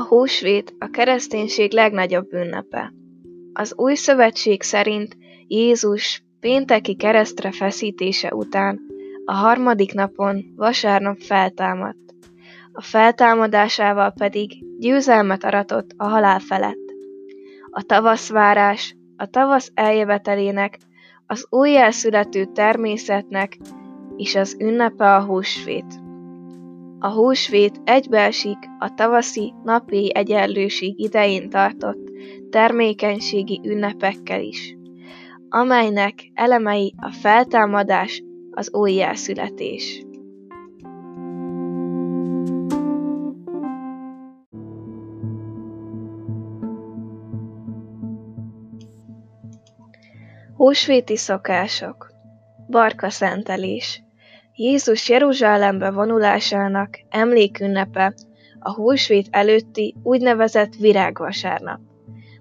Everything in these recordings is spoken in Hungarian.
húsvét a kereszténység legnagyobb ünnepe. Az új szövetség szerint Jézus pénteki keresztre feszítése után a harmadik napon vasárnap feltámadt. A feltámadásával pedig győzelmet aratott a halál felett. A tavaszvárás, a tavasz eljövetelének, az újjelszülető természetnek és az ünnepe a húsvét. A húsvét egybeesik a tavaszi napi egyenlőség idején tartott termékenységi ünnepekkel is, amelynek elemei a feltámadás, az újjászületés. Húsvéti szokások Barka szentelés Jézus Jeruzsálembe vonulásának emlékünnepe a húsvét előtti úgynevezett virágvasárnap.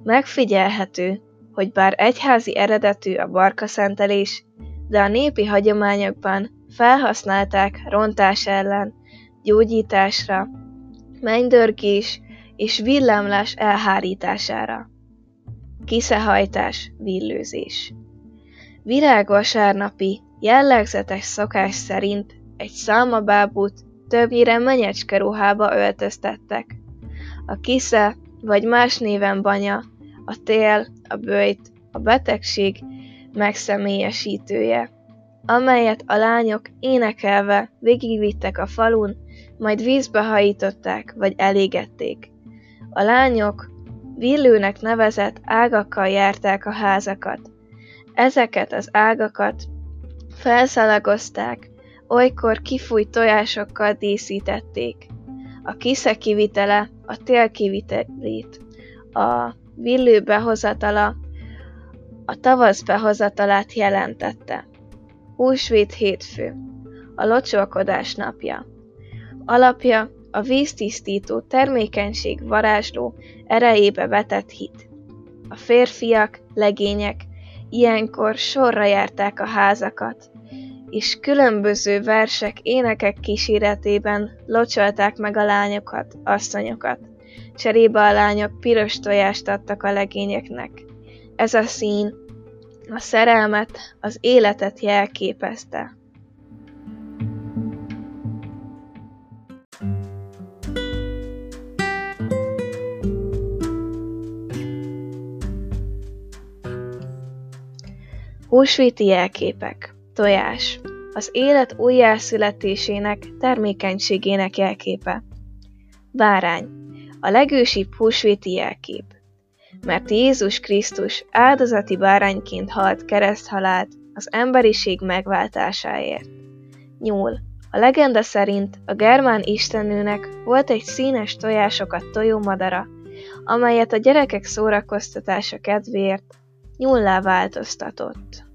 Megfigyelhető, hogy bár egyházi eredetű a barkaszentelés, de a népi hagyományokban felhasználták rontás ellen, gyógyításra, mennydörgés és villámlás elhárítására. Kiszehajtás, villőzés. Virágvasárnapi Jellegzetes szokás szerint egy szalmabábút többnyire menyecske ruhába öltöztettek. A kisze, vagy más néven banya, a tél, a bőjt, a betegség megszemélyesítője, amelyet a lányok énekelve végigvittek a falun, majd vízbe hajították vagy elégették. A lányok villőnek nevezett ágakkal járták a házakat. Ezeket az ágakat Felszalagozták, olykor kifújt tojásokkal díszítették. A kisze kivitele a tél kivitelét, a villő behozatala a tavasz behozatalát jelentette. Húsvét hétfő, a locsolkodás napja. Alapja a víztisztító termékenység varázsló erejébe vetett hit. A férfiak, legények ilyenkor sorra járták a házakat, és különböző versek, énekek kíséretében locsolták meg a lányokat, asszonyokat. Cserébe a lányok piros tojást adtak a legényeknek. Ez a szín a szerelmet, az életet jelképezte. Húsvéti jelképek Tojás. Az élet újjászületésének, termékenységének jelképe. Bárány. A legősibb húsvéti jelkép. Mert Jézus Krisztus áldozati bárányként halt kereszthalált az emberiség megváltásáért. Nyúl. A legenda szerint a germán istennőnek volt egy színes tojásokat tojó madara, amelyet a gyerekek szórakoztatása kedvéért nyullá változtatott.